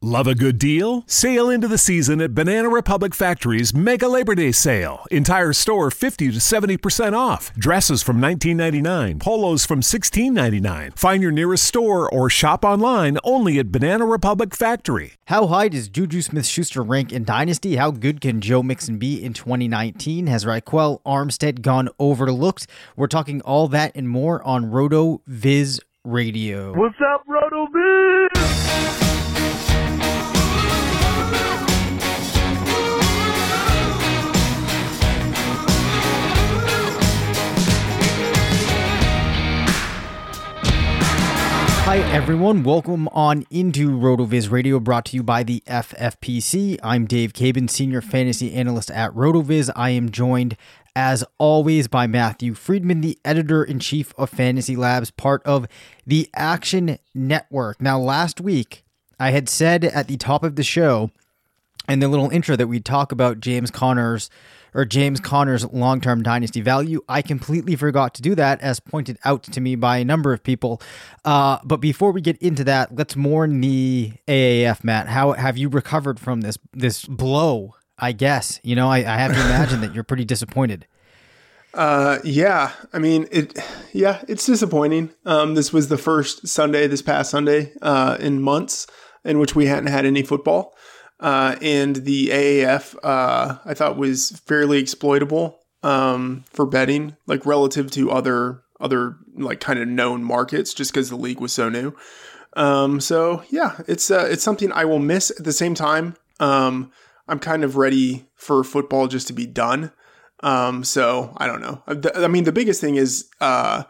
Love a good deal? Sail into the season at Banana Republic Factory's Mega Labor Day Sale. Entire store 50 to 70% off. Dresses from $19.99, polos from $16.99. Find your nearest store or shop online only at Banana Republic Factory. How high does Juju Smith Schuster rank in Dynasty? How good can Joe Mixon be in 2019? Has Ryquell Armstead gone overlooked? We're talking all that and more on Roto Viz Radio. What's up, Roto Viz? Hi, everyone. Welcome on into RotoViz Radio, brought to you by the FFPC. I'm Dave Caban, Senior Fantasy Analyst at RotoViz. I am joined, as always, by Matthew Freedman, the Editor in Chief of Fantasy Labs, part of the Action Network. Now, last week, I had said at the top of the show, and the little intro, that we'd talk about James Conner's or James Conner's long term dynasty value. I completely forgot to do that, as pointed out to me by a number of people. Uh, but before we get into that, let's mourn the AAF, Matt. How have you recovered from this this blow? I guess you know I, I have to imagine that you're pretty disappointed. Uh, yeah, I mean it. Yeah, it's disappointing. Um, this was the first Sunday, this past Sunday, uh, in months in which we hadn't had any football. Uh, and the AAF uh, I thought was fairly exploitable um, for betting, like relative to other other like kind of known markets, just because the league was so new. Um, so yeah, it's uh, it's something I will miss. At the same time, um, I'm kind of ready for football just to be done. Um, so I don't know. I mean, the biggest thing is uh,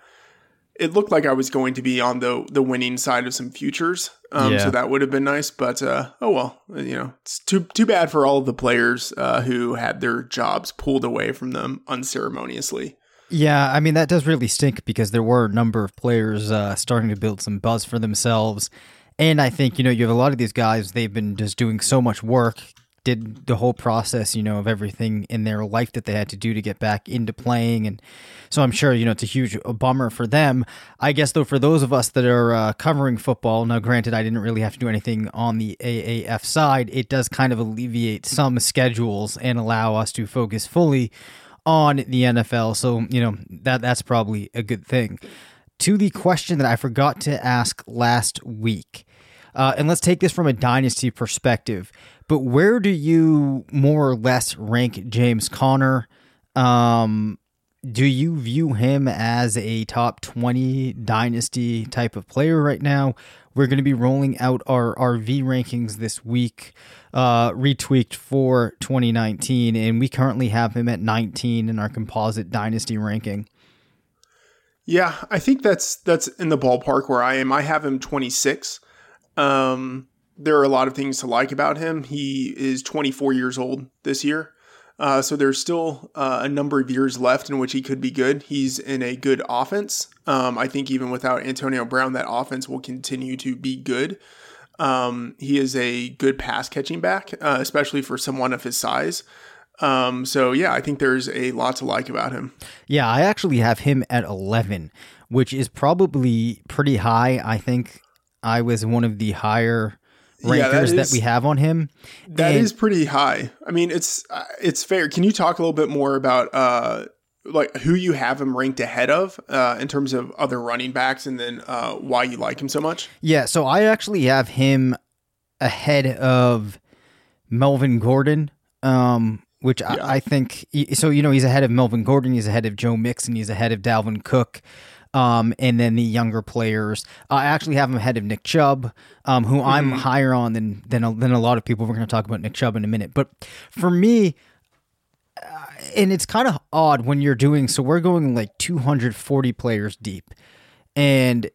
it looked like I was going to be on the the winning side of some futures. Um, yeah. So that would have been nice, but uh, oh well. You know, it's too too bad for all the players uh, who had their jobs pulled away from them unceremoniously. Yeah, I mean that does really stink because there were a number of players uh, starting to build some buzz for themselves, and I think you know you have a lot of these guys. They've been just doing so much work did the whole process, you know, of everything in their life that they had to do to get back into playing. And so I'm sure, you know, it's a huge bummer for them. I guess, though, for those of us that are uh, covering football, now granted, I didn't really have to do anything on the AAF side, it does kind of alleviate some schedules and allow us to focus fully on the NFL. So, you know, that that's probably a good thing. To the question that I forgot to ask last week, uh, and let's take this from a dynasty perspective. But where do you more or less rank James Conner? Um, do you view him as a top 20 dynasty type of player right now? We're going to be rolling out our RV rankings this week, uh, retweaked for 2019, and we currently have him at 19 in our composite dynasty ranking. Yeah, I think that's that's in the ballpark where I am. I have him 26. Um, there are a lot of things to like about him. He is 24 years old this year. Uh, so there's still uh, a number of years left in which he could be good. He's in a good offense. Um, I think even without Antonio Brown, that offense will continue to be good. Um, he is a good pass catching back, uh, especially for someone of his size. Um, so yeah, I think there's a lot to like about him. Yeah, I actually have him at 11, which is probably pretty high. I think I was one of the higher rankers Yeah, that that, is- we have on him. That is And- pretty high. I mean, it's uh, it's fair. Can you talk a little bit more about uh like who you have him ranked ahead of uh in terms of other running backs and then uh why you like him so much? Yeah, so I actually have him ahead of Melvin Gordon, um, which Yeah. I, I think. So you know, he's ahead of Melvin Gordon, he's ahead of Joe Mixon, he's ahead of Dalvin Cook, um, and then the younger players. I actually have him ahead of Nick Chubb, um, who I'm higher on than than a, than a lot of people. We're going to talk about Nick Chubb in a minute, but for me. uh, And it's kind of odd when you're doing so. We're going like 240 players deep, and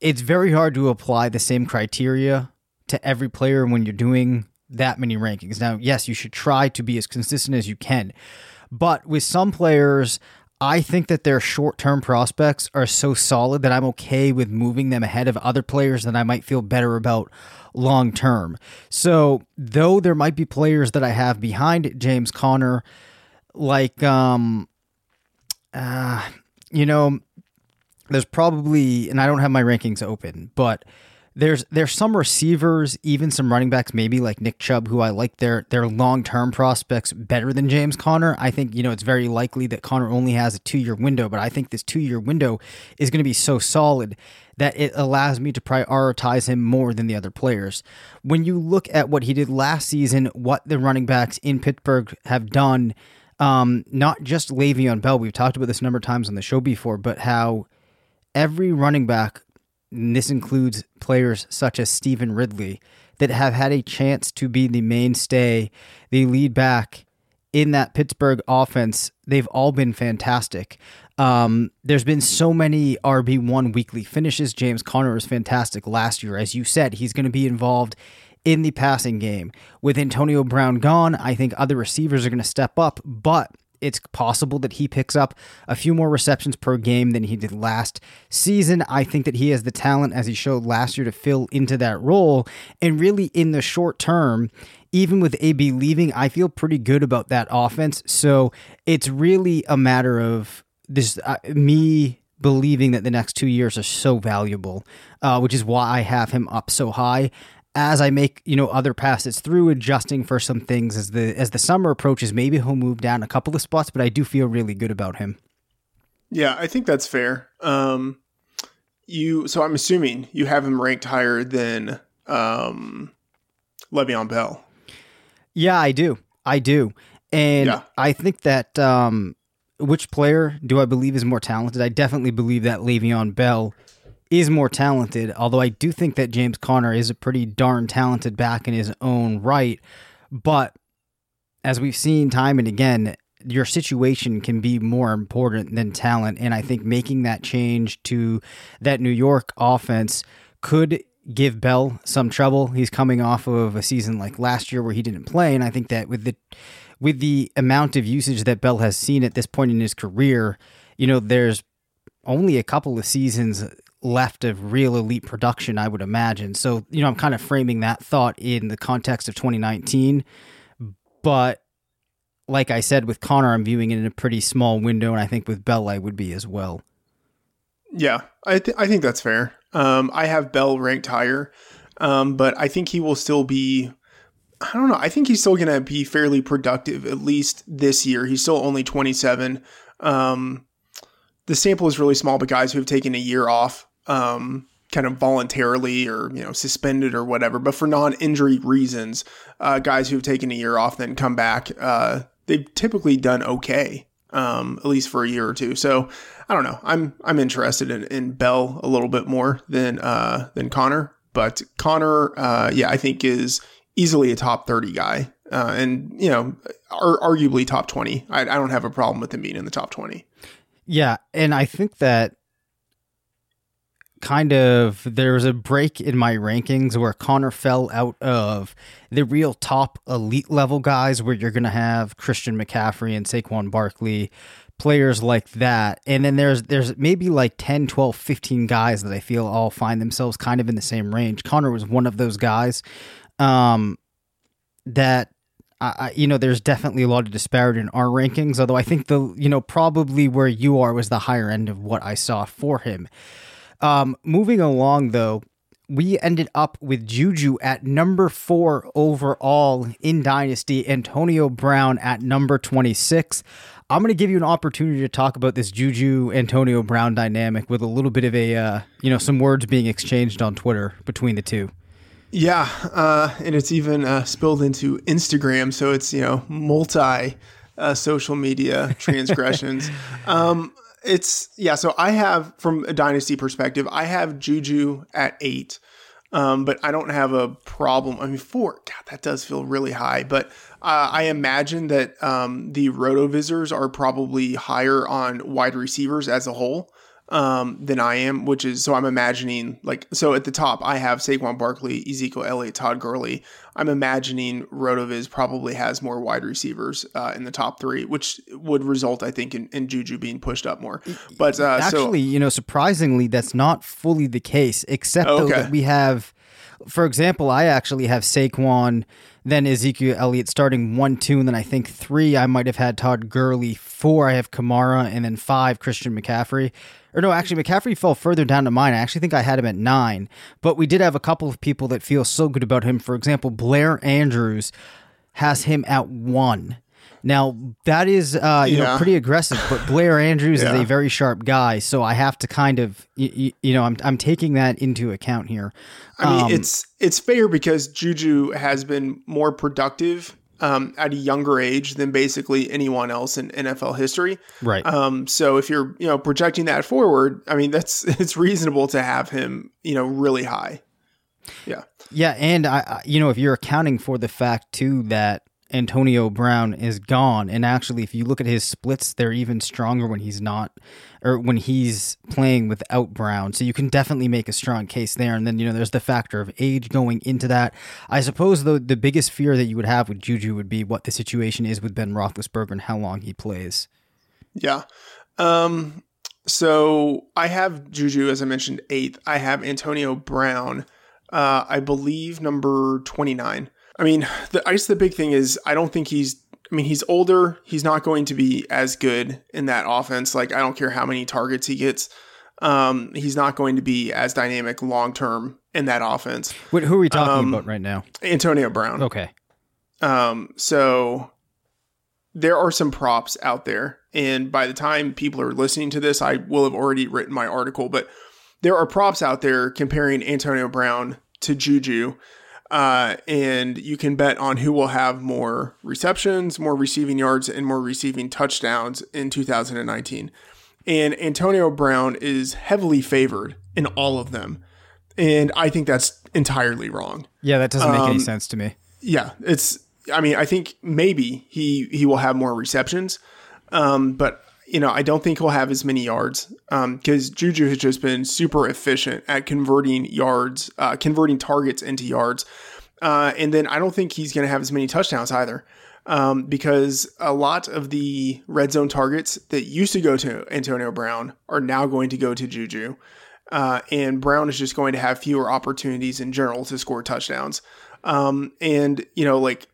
it's very hard to apply the same criteria to every player when you're doing that many rankings. Now, yes, you should try to be as consistent as you can, but with some players, I think that their short term prospects are so solid that I'm okay with moving them ahead of other players that I might feel better about long term. So, though there might be players that I have behind James Conner, like, um, uh, you know, there's probably and I don't have my rankings open, but there's there's some receivers, even some running backs, maybe like Nick Chubb, who I like their their long term prospects better than James Conner. I think you know it's very likely that Conner only has a two year window, but I think this two year window is going to be so solid that it allows me to prioritize him more than the other players. When you look at what he did last season, what the running backs in Pittsburgh have done, um, not just Le'Veon Bell, we've talked about this a number of times on the show before, but how every running back, and this includes players such as Stevan Ridley, that have had a chance to be the mainstay, the lead back in that Pittsburgh offense, they've all been fantastic. Um, there's been so many RB1 weekly finishes. James Conner was fantastic last year. As you said, he's going to be involved in the passing game. With Antonio Brown gone, I think other receivers are going to step up, but it's possible that he picks up a few more receptions per game than he did last season. I think that he has the talent, as he showed last year, to fill into that role. And really, in the short term, even with AB leaving, I feel pretty good about that offense. So it's really a matter of this uh, me believing that the next two years are so valuable, uh, which is why I have him up so high. As I make you know other passes through, adjusting for some things as the as the summer approaches, maybe he'll move down a couple of spots, but I do feel really good about him. Yeah, I think that's fair. Um, you so I'm assuming you have him ranked higher than um, Le'Veon Bell. Yeah, I do. I do. And Yeah. I think that um, which player do I believe is more talented? I definitely believe that Le'Veon Bell is more talented, although I do think that James Conner is a pretty darn talented back in his own right. But as we've seen time and again, your situation can be more important than talent. And I think making that change to that New York offense could give Bell some trouble. He's coming off of a season like last year where he didn't play. And I think that with the with the amount of usage that Bell has seen at this point in his career, you know, there's only a couple of seasons left of real elite production, I would imagine. So, you know, I'm kind of framing that thought in the context of 2019. But like I said, with Conner, I'm viewing it in a pretty small window, and I think with Bell, I would be as well. Yeah, I th- I think that's fair. Um, I have Bell ranked higher, um, but I think he will still be. I don't know. I think he's still going to be fairly productive at least this year. He's still only 27. Um, the sample is really small, but guys who have taken a year off, um, kind of voluntarily or you know suspended or whatever, but for non-injury reasons, uh, guys who have taken a year off then come back, uh, they've typically done okay, um, at least for a year or two. So I don't know. I'm I'm interested in, in Bell a little bit more than uh, than Conner, but Conner, uh, yeah, I think is easily a top 30 guy. Uh, and you know, ar- arguably top 20. I, I don't have a problem with him being in the top 20. Yeah, and I think that kind of there was a break in my rankings where Conner fell out of the real top elite level guys where you're going to have Christian McCaffrey and Saquon Barkley players like that and then there's there's maybe like 10 12 15 guys that I feel all find themselves kind of in the same range Conner was one of those guys um that I, you know, there's definitely a lot of disparity in our rankings. Although I think the, you know, probably where you are was the higher end of what I saw for him. Um, moving along, though, we ended up with Juju at number four overall in Dynasty, Antonio Brown at number 26. I'm going to give you an opportunity to talk about this Juju Antonio Brown dynamic with a little bit of a, uh, you know, some words being exchanged on Twitter between the two. Yeah, uh, and it's even uh, spilled into Instagram, so it's you know multi uh, social media transgressions. um, it's yeah. So I have from a dynasty perspective, I have Juju at eight, um, but I don't have a problem. I mean, four. God, that does feel really high. But uh, I imagine that um, the Rotovisors are probably higher on wide receivers as a whole um, than I am, which is so I'm imagining like so at the top I have Saquon Barkley, Ezekiel Elliott, Todd Gurley. I'm imagining Rotoviz probably has more wide receivers uh, in the top three, which would result, I think, in, in Juju being pushed up more. But uh, actually, so, you know, surprisingly, that's not fully the case, except Oh, though that we have, for example, I actually have Saquon, then Ezekiel Elliott starting one, two, and then I think three. I might have had Todd Gurley. Four, I have Kamara, and then five, Christian McCaffrey. Or no, actually, McCaffrey fell further down to mine. I actually think I had him at nine, but we did have a couple of people that feel so good about him. For example, Blair Andrews has him at one. Now that is, uh, you know, pretty aggressive. But Blair Andrews is a very sharp guy, so I have to kind of, you, you know, I'm I'm taking that into account here. I mean, Um, it's it's fair because Juju has been more productive um, at a younger age than basically anyone else in NFL history. right. Um, so if you're you know projecting that forward, I mean that's it's reasonable to have him you know really high. Yeah. Yeah, and I, I, you know, if you're accounting for the fact too that Antonio Brown is gone, and actually, if you look at his splits, they're even stronger when he's not, or when he's playing without Brown. So you can definitely make a strong case there. And then you know, there's the factor of age going into that. I suppose though, the biggest fear that you would have with Juju would be what the situation is with Ben Roethlisberger and how long he plays. Yeah. Um, so I have Juju, as I mentioned, eighth. I have Antonio Brown, uh, I believe number 29. I mean, the, I guess the big thing is I don't think he's, I mean, he's older. He's not going to be as good in that offense. Like, I don't care how many targets he gets. Um, he's not going to be as dynamic long term in that offense. Wait, who are we talking Um, about right now? Antonio Brown. Okay. Um, so there are some props out there, and by the time people are listening to this, I will have already written my article. But there are props out there comparing Antonio Brown to Juju, uh, and you can bet on who will have more receptions, more receiving yards, and more receiving touchdowns in 2019. And Antonio Brown is heavily favored in all of them, and I think that's entirely wrong. Yeah, that doesn't make any Um, sense to me. Yeah, it's. I mean, I think maybe he he will have more receptions, um, but you know, I don't think he'll have as many yards because Juju has just been super efficient at converting yards, uh, converting targets into yards, uh, and then I don't think he's going to have as many touchdowns either. Um, because a lot of the red zone targets that used to go to Antonio Brown are now going to go to Juju. Uh, and Brown is just going to have fewer opportunities in general to score touchdowns. Um, and you know, like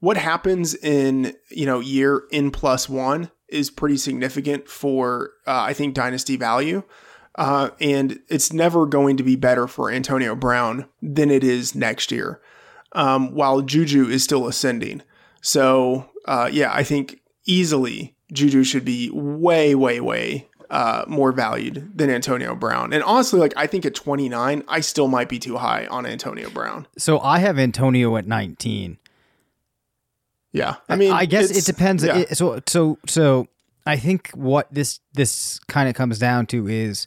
what happens in you know year in plus one is pretty significant for uh, I think dynasty value. Uh, and it's never going to be better for Antonio Brown than it is next year, um, while Juju is still ascending. So uh, yeah, I think easily Juju should be way, way, way uh, more valued than Antonio Brown. And honestly, like I think at 29, I still might be too high on Antonio Brown. So I have Antonio at 19. Yeah, I mean, I guess it depends. yeah. It- so, so, so, I think what this this kind of comes down to is,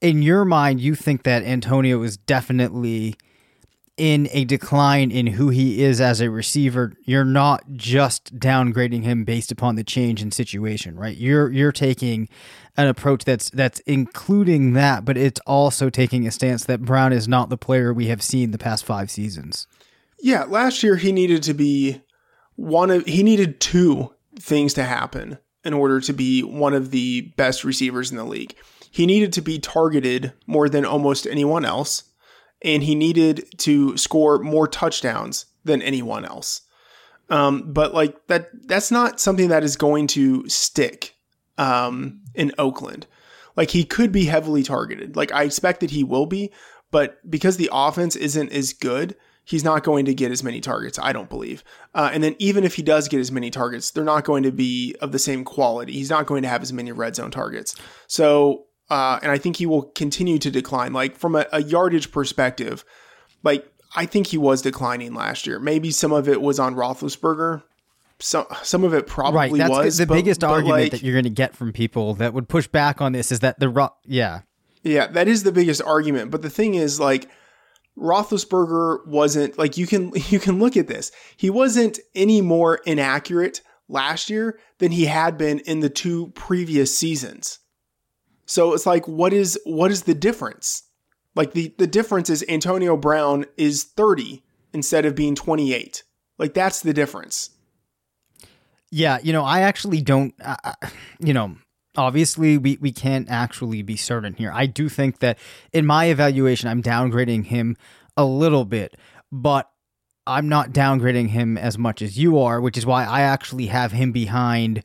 in your mind, you think that Antonio is definitely in a decline in who he is as a receiver, you're not just downgrading him based upon the change in situation, right? You're you're taking an approach that's that's including that, but it's also taking a stance that Brown is not the player we have seen the past 5 seasons. Yeah, last year he needed to be one of he needed two things to happen in order to be one of the best receivers in the league. He needed to be targeted more than almost anyone else and he needed to score more touchdowns than anyone else. Um, but like that, that's not something that is going to stick um, in Oakland. Like he could be heavily targeted. Like I expect that he will be, but because the offense isn't as good, he's not going to get as many targets. I don't believe. Uh, and then even if he does get as many targets, they're not going to be of the same quality. He's not going to have as many red zone targets. So uh, and I think he will continue to decline. Like from a, a yardage perspective, like I think he was declining last year. Maybe some of it was on Roethlisberger. Some some of it probably right, that's was. The but, biggest but argument like, that you're going to get from people that would push back on this is that the yeah yeah, that is the biggest argument. But the thing is, like, Roethlisberger wasn't like you can you can look at this. He wasn't any more inaccurate last year than he had been in the two previous seasons. So it's like, what is what is the difference? Like the the difference is Antonio Brown is 30 instead of being 28. Like that's the difference. Yeah, you know, I actually don't. Uh, you know, obviously we we can't actually be certain here. I do think that in my evaluation, I'm downgrading him a little bit, but I'm not downgrading him as much as you are, which is why I actually have him behind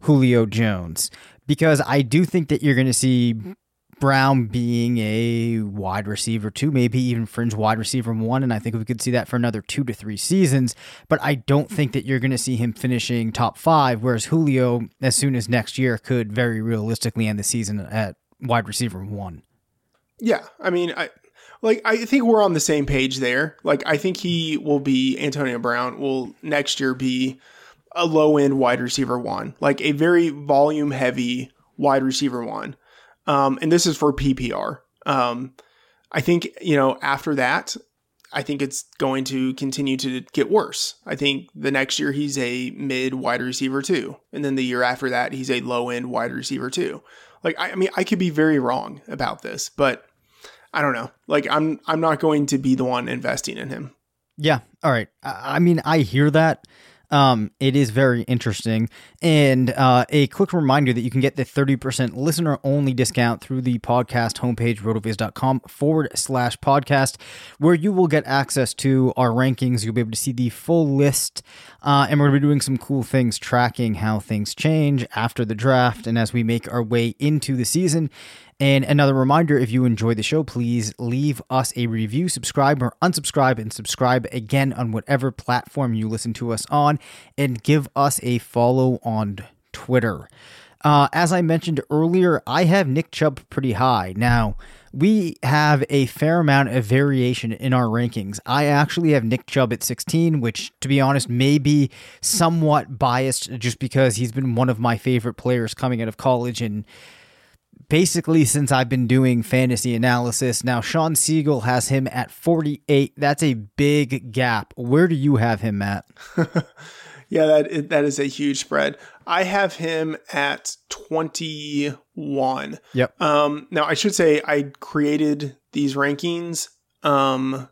Julio Jones because I do think that you're going to see Brown being a wide receiver two, maybe even fringe wide receiver one, and I think we could see that for another two to three seasons. But I don't think that you're going to see him finishing top five, whereas Julio, as soon as next year, could very realistically end the season at wide receiver one. Yeah, I mean, I like I think we're on the same page there. Like I think he will be Antonio Brown will next year be a low end wide receiver one, like a very volume heavy wide receiver one. Um, and this is for PPR. Um, I think, you know, after that, I think it's going to continue to get worse. I think the next year he's a mid wide receiver too. And then the year after that, he's a low end wide receiver too. Like, I, I mean, I could be very wrong about this, but I don't know. Like, I'm, I'm not going to be the one investing in him. Yeah. All right. I, I mean, I hear that. Um, it is very interesting. And uh, a quick reminder that you can get the 30% listener only discount through the podcast homepage, rotoviz.com forward slash podcast, where you will get access to our rankings. You'll be able to see the full list. Uh, and we're going to be doing some cool things tracking how things change after the draft and as we make our way into the season. And another reminder if you enjoy the show, please leave us a review, subscribe or unsubscribe, and subscribe again on whatever platform you listen to us on, and give us a follow on Twitter. Uh, as I mentioned earlier, I have Nick Chubb pretty high. Now, we have a fair amount of variation in our rankings. I actually have Nick Chubb at 16, which, to be honest, may be somewhat biased just because he's been one of my favorite players coming out of college and basically since I've been doing fantasy analysis. Now, Shawn Siegele has him at 48. That's a big gap. Where do you have him, Matt? yeah, that that is a huge spread. I have him at 21. Yep. Um, now, I should say I created these rankings. Um,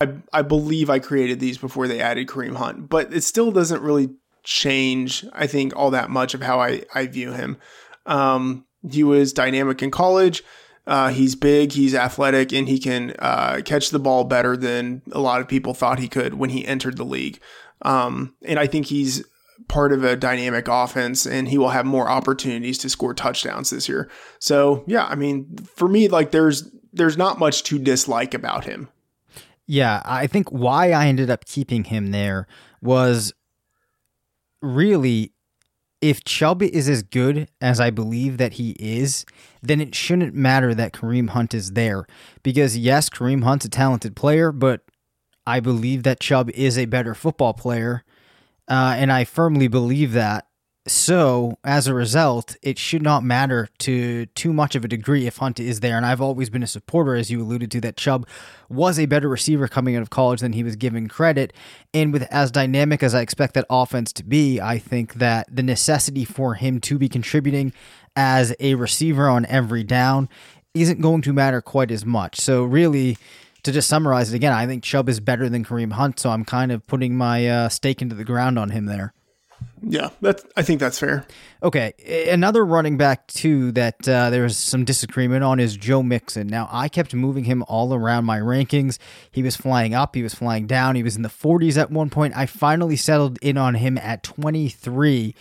I, I believe I created these before they added Kareem Hunt, but it still doesn't really change, I think, all that much of how I, I view him. Um, he was dynamic in college. Uh, he's big, he's athletic, and he can uh, catch the ball better than a lot of people thought he could when he entered the league. Um, and I think he's part of a dynamic offense, and he will have more opportunities to score touchdowns this year. So yeah, I mean, for me, like there's there's not much to dislike about him. Yeah, I think why I ended up keeping him there was really if Chubb is as good as I believe that he is, then it shouldn't matter that Kareem Hunt is there. Because yes, Kareem Hunt's a talented player, but I believe that Chubb is a better football player. Uh, and I firmly believe that. So, as a result, it should not matter to too much of a degree if Hunt is there. And I've always been a supporter, as you alluded to, that Chubb was a better receiver coming out of college than he was given credit. And with as dynamic as I expect that offense to be, I think that the necessity for him to be contributing as a receiver on every down isn't going to matter quite as much. So, really, to just summarize it again, I think Chubb is better than Kareem Hunt. So, I'm kind of putting my uh, stake into the ground on him there. Yeah, that's. I think that's fair. Okay, another running back too that uh, there was some disagreement on is Joe Mixon. Now I kept moving him all around my rankings. He was flying up, he was flying down, he was in the 40s at one point. I finally settled in on him at 23.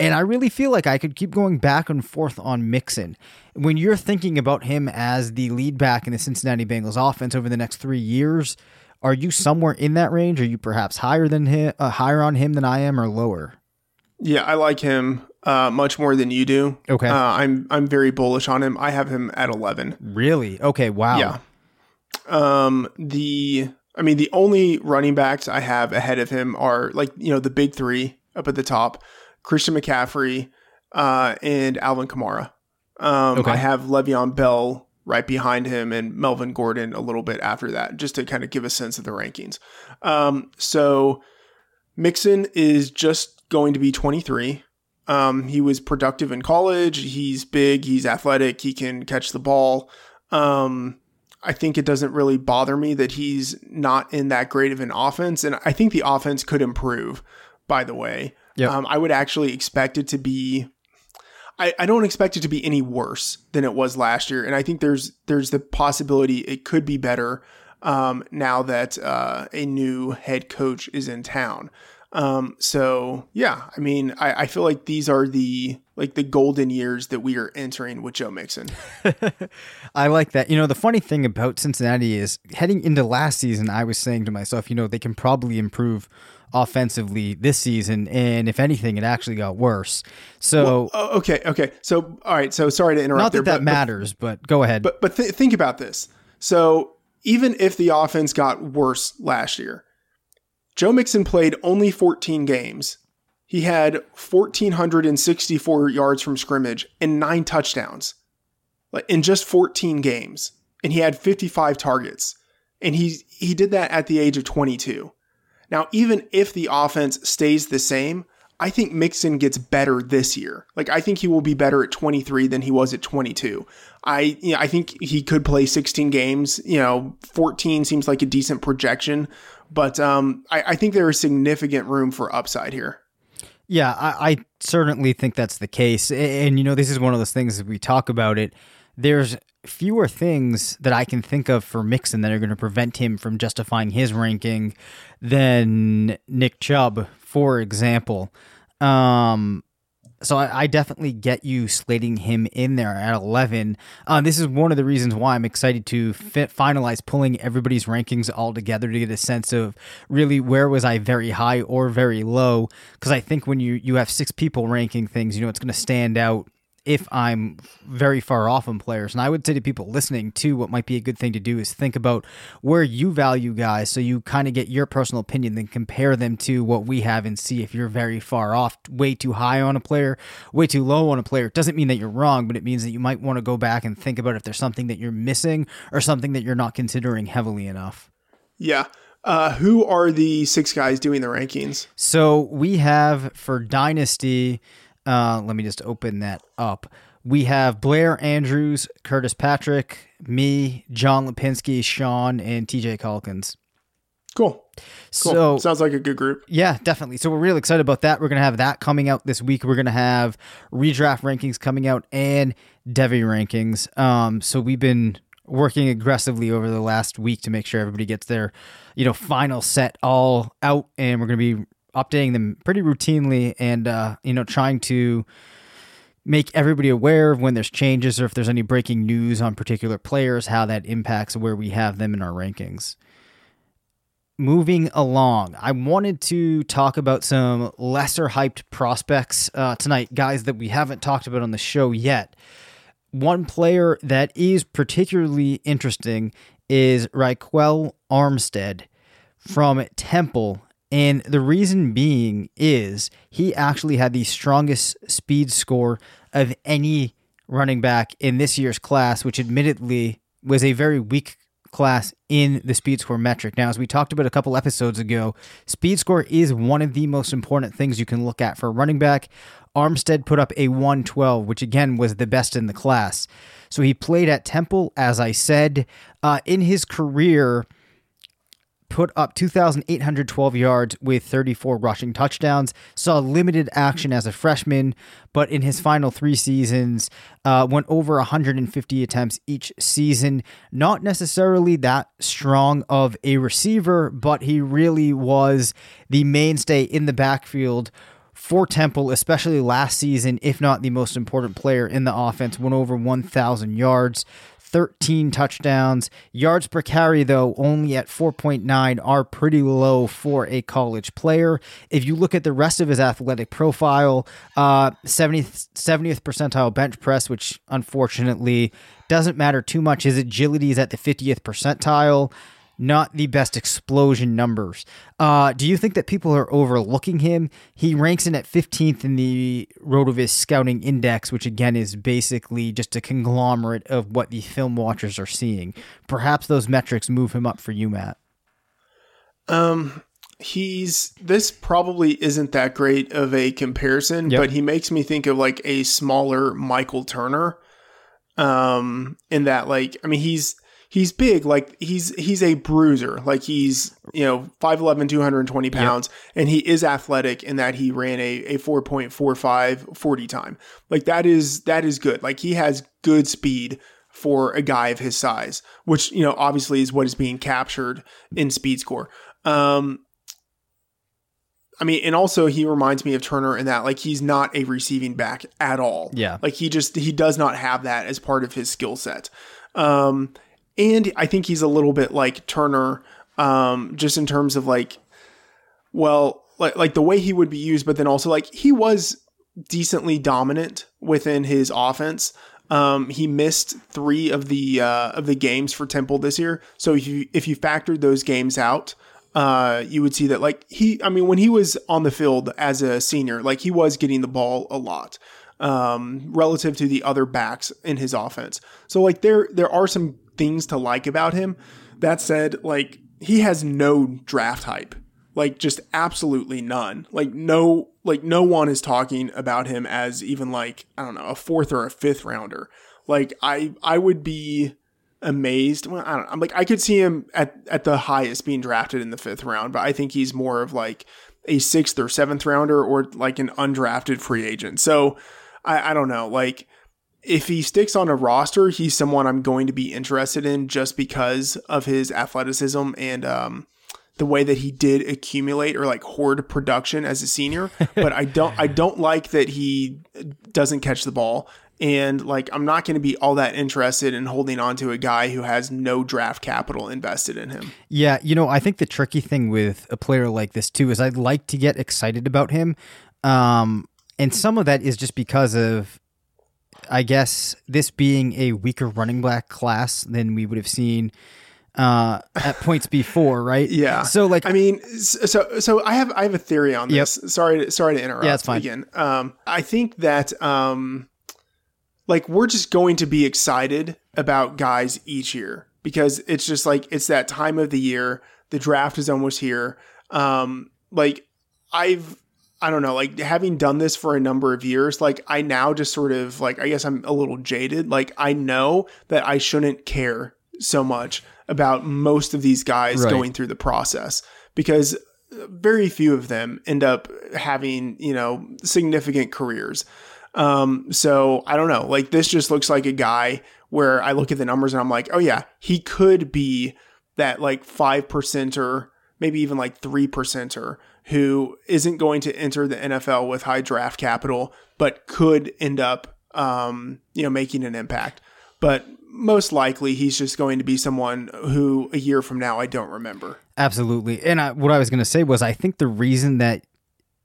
And I really feel like I could keep going back and forth on Mixon. When you're thinking about him as the lead back in the Cincinnati Bengals offense over the next three years, are you somewhere in that range? Are you perhaps higher than him, uh, higher on him than I am, or lower? Yeah, I like him uh, much more than you do. Okay, uh, I'm I'm very bullish on him. I have him at 11. Really? Okay. Wow. Yeah. Um. The I mean, the only running backs I have ahead of him are like you know the big three up at the top: Christian McCaffrey, uh, and Alvin Kamara. Um, okay. I have Le'Veon Bell right behind him and Melvin Gordon a little bit after that, just to kind of give a sense of the rankings. Um, so Mixon is just going to be 23. Um, he was productive in college. He's big. He's athletic. He can catch the ball. Um, I think it doesn't really bother me that he's not in that great of an offense. And I think the offense could improve, by the way. Yep. Um, I would actually expect it to be I, I don't expect it to be any worse than it was last year. And I think there's there's the possibility it could be better um, now that uh, a new head coach is in town. Um, so yeah, I mean, I, I feel like these are the like the golden years that we are entering with Joe Mixon. I like that. You know, the funny thing about Cincinnati is heading into last season, I was saying to myself, you know, they can probably improve offensively this season, and if anything, it actually got worse. So well, oh, okay, okay. So all right. So sorry to interrupt. Not that there, that but, matters, but, but, go ahead. But but th- think about this. So even if the offense got worse last year, Joe Mixon played only 14 games. He had 1,464 yards from scrimmage and nine touchdowns like in just 14 games. And he had 55 targets. And he, he did that at the age of 22. Now, even if the offense stays the same, I think Mixon gets better this year. Like I think he will be better at 23 than he was at 22. I you know, I think he could play 16 games. You know, 14 seems like a decent projection, but um, I, I think there is significant room for upside here. Yeah, I, I certainly think that's the case. And, and you know, this is one of those things that we talk about it. There's fewer things that I can think of for Mixon that are going to prevent him from justifying his ranking than Nick Chubb, for example. Um, so I, I, definitely get you slating him in there at 11. Uh, this is one of the reasons why I'm excited to finalize pulling everybody's rankings all together to get a sense of really where was I very high or very low. Because I think when you, you have six people ranking things, you know, it's going to stand out if I'm very far off on players. And I would say to people listening too, what might be a good thing to do is think about where you value guys so you kind of get your personal opinion, then compare them to what we have and see if you're very far off, way too high on a player, way too low on a player. It doesn't mean that you're wrong, but it means that you might want to go back and think about if there's something that you're missing or something that you're not considering heavily enough. Yeah. Uh, who are the six guys doing the rankings? So we have for Dynasty, uh, let me just open that up. We have Blair Andrews, Curtis Patrick, me, John Lipinski, Shawn, and TJ Calkins. Cool. cool. So sounds like a good group. Yeah, definitely. So we're really excited about that. We're gonna have that coming out this week. We're gonna have redraft rankings coming out and Devy rankings. Um, so we've been working aggressively over the last week to make sure everybody gets their, you know, final set all out, and we're gonna be updating them pretty routinely and uh, you know trying to make everybody aware of when there's changes or if there's any breaking news on particular players, how that impacts where we have them in our rankings. Moving along, I wanted to talk about some lesser hyped prospects uh, tonight, guys that we haven't talked about on the show yet. One player that is particularly interesting is Ryquell Armstead from Temple And the reason being is he actually had the strongest speed score of any running back in this year's class, which admittedly was a very weak class in the speed score metric. Now, as we talked about a couple episodes ago, speed score is one of the most important things you can look at for a running back. Armstead put up a 112, which again was the best in the class. So he played at Temple, as I said. Uh, in his career, put up 2,812 yards with 34 rushing touchdowns. Saw limited action as a freshman, but in his final three seasons, uh, went over 150 attempts each season. Not necessarily that strong of a receiver, but he really was the mainstay in the backfield for Temple, especially last season, if not the most important player in the offense, went over 1,000 yards. 13 touchdowns. Yards per carry, though, only at 4.9 are pretty low for a college player. If you look at the rest of his athletic profile, uh, 70th, 70th percentile bench press, which unfortunately doesn't matter too much. His agility is at the 50th percentile not the best explosion numbers. Uh, do you think that people are overlooking him? He ranks in at 15th in the Rotoviz Scouting Index, which again is basically just a conglomerate of what the film watchers are seeing. Perhaps those metrics move him up for you, Matt. Um, he's this probably isn't that great of a comparison, Yep. but he makes me think of like a smaller Michael Turner. Um, in that like, I mean, he's he's big, like he's he's a bruiser, like he's you know 5'11", 220 pounds, and he is athletic in that he ran a a 4.45 40 time. Like that is that is good. Like he has good speed for a guy of his size, which you know obviously is what is being captured in speed score. Um, I mean, and also he reminds me of Turner in that like he's not a receiving back at all. Yeah. Like he just he does not have that as part of his skill set. Um and I think he's a little bit like Turner um just in terms of like well, like like the way he would be used but then also like he was decently dominant within his offense. Um, he missed three of the uh, of the games for Temple this year. So if you if you factored those games out, uh, you would see that like he, I mean, when he was on the field as a senior, like he was getting the ball a lot um, relative to the other backs in his offense. So like there there are some things to like about him. That said, like he has no draft hype, like just absolutely none. Like no like no one is talking about him as even like I don't know a fourth or a fifth rounder. Like I I would be amazed. Well, I don't. I'm like I could see him at at the highest being drafted in the fifth round, but I think he's more of like a sixth or seventh rounder or like an undrafted free agent. So I, I don't know. Like if he sticks on a roster, he's someone I'm going to be interested in just because of his athleticism and um the way that he did accumulate or like hoard production as a senior. but I don't I don't like that he doesn't catch the ball. And like I'm not going to be all that interested in holding on to a guy who has no draft capital invested in him. Yeah, you know, I think the tricky thing with a player like this too is I'd like to get excited about him. Um, and some of that is just because of I guess this being a weaker running back class than we would have seen uh, at points before, right? Yeah. So like I mean, so so I have I have a theory on this. Sorry, to, sorry to interrupt. Yeah, it's fine. Again, um, I think that um, like we're just going to be excited about guys each year because it's just like it's that time of the year. The draft is almost here. Um, like I've I don't know, like having done this for a number of years, like I now just sort of like I guess I'm a little jaded. Like I know that I shouldn't care so much about most of these guys Right. going through the process because very few of them end up having, you know, significant careers. Um, so I don't know. Like this just looks like a guy where I look at the numbers and I'm like, oh yeah, he could be that like five percenter, maybe even like three percenter who isn't going to enter the NFL with high draft capital, but could end up, um, you know, making an impact. But most likely he's just going to be someone who a year from now I don't remember. Absolutely. And I, what I was going to say was, I think the reason that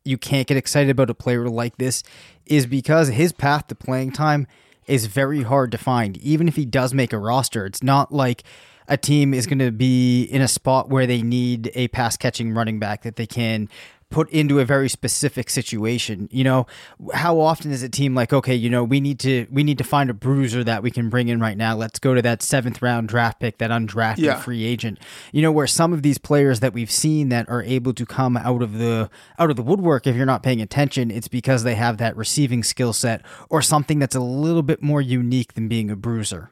you can't get excited about a player like this is because his path to playing time is very hard to find. Even if he does make a roster, it's not like a team is going to be in a spot where they need a pass catching running back that they can put into a very specific situation. You know, how often is a team like, okay, you know, we need to we need to find a bruiser that we can bring in right now. Let's go to that seventh round draft pick, that undrafted Yeah. free agent. You know, where some of these players that we've seen that are able to come out of the out of the woodwork, if you're not paying attention, it's because they have that receiving skill set or something that's a little bit more unique than being a bruiser.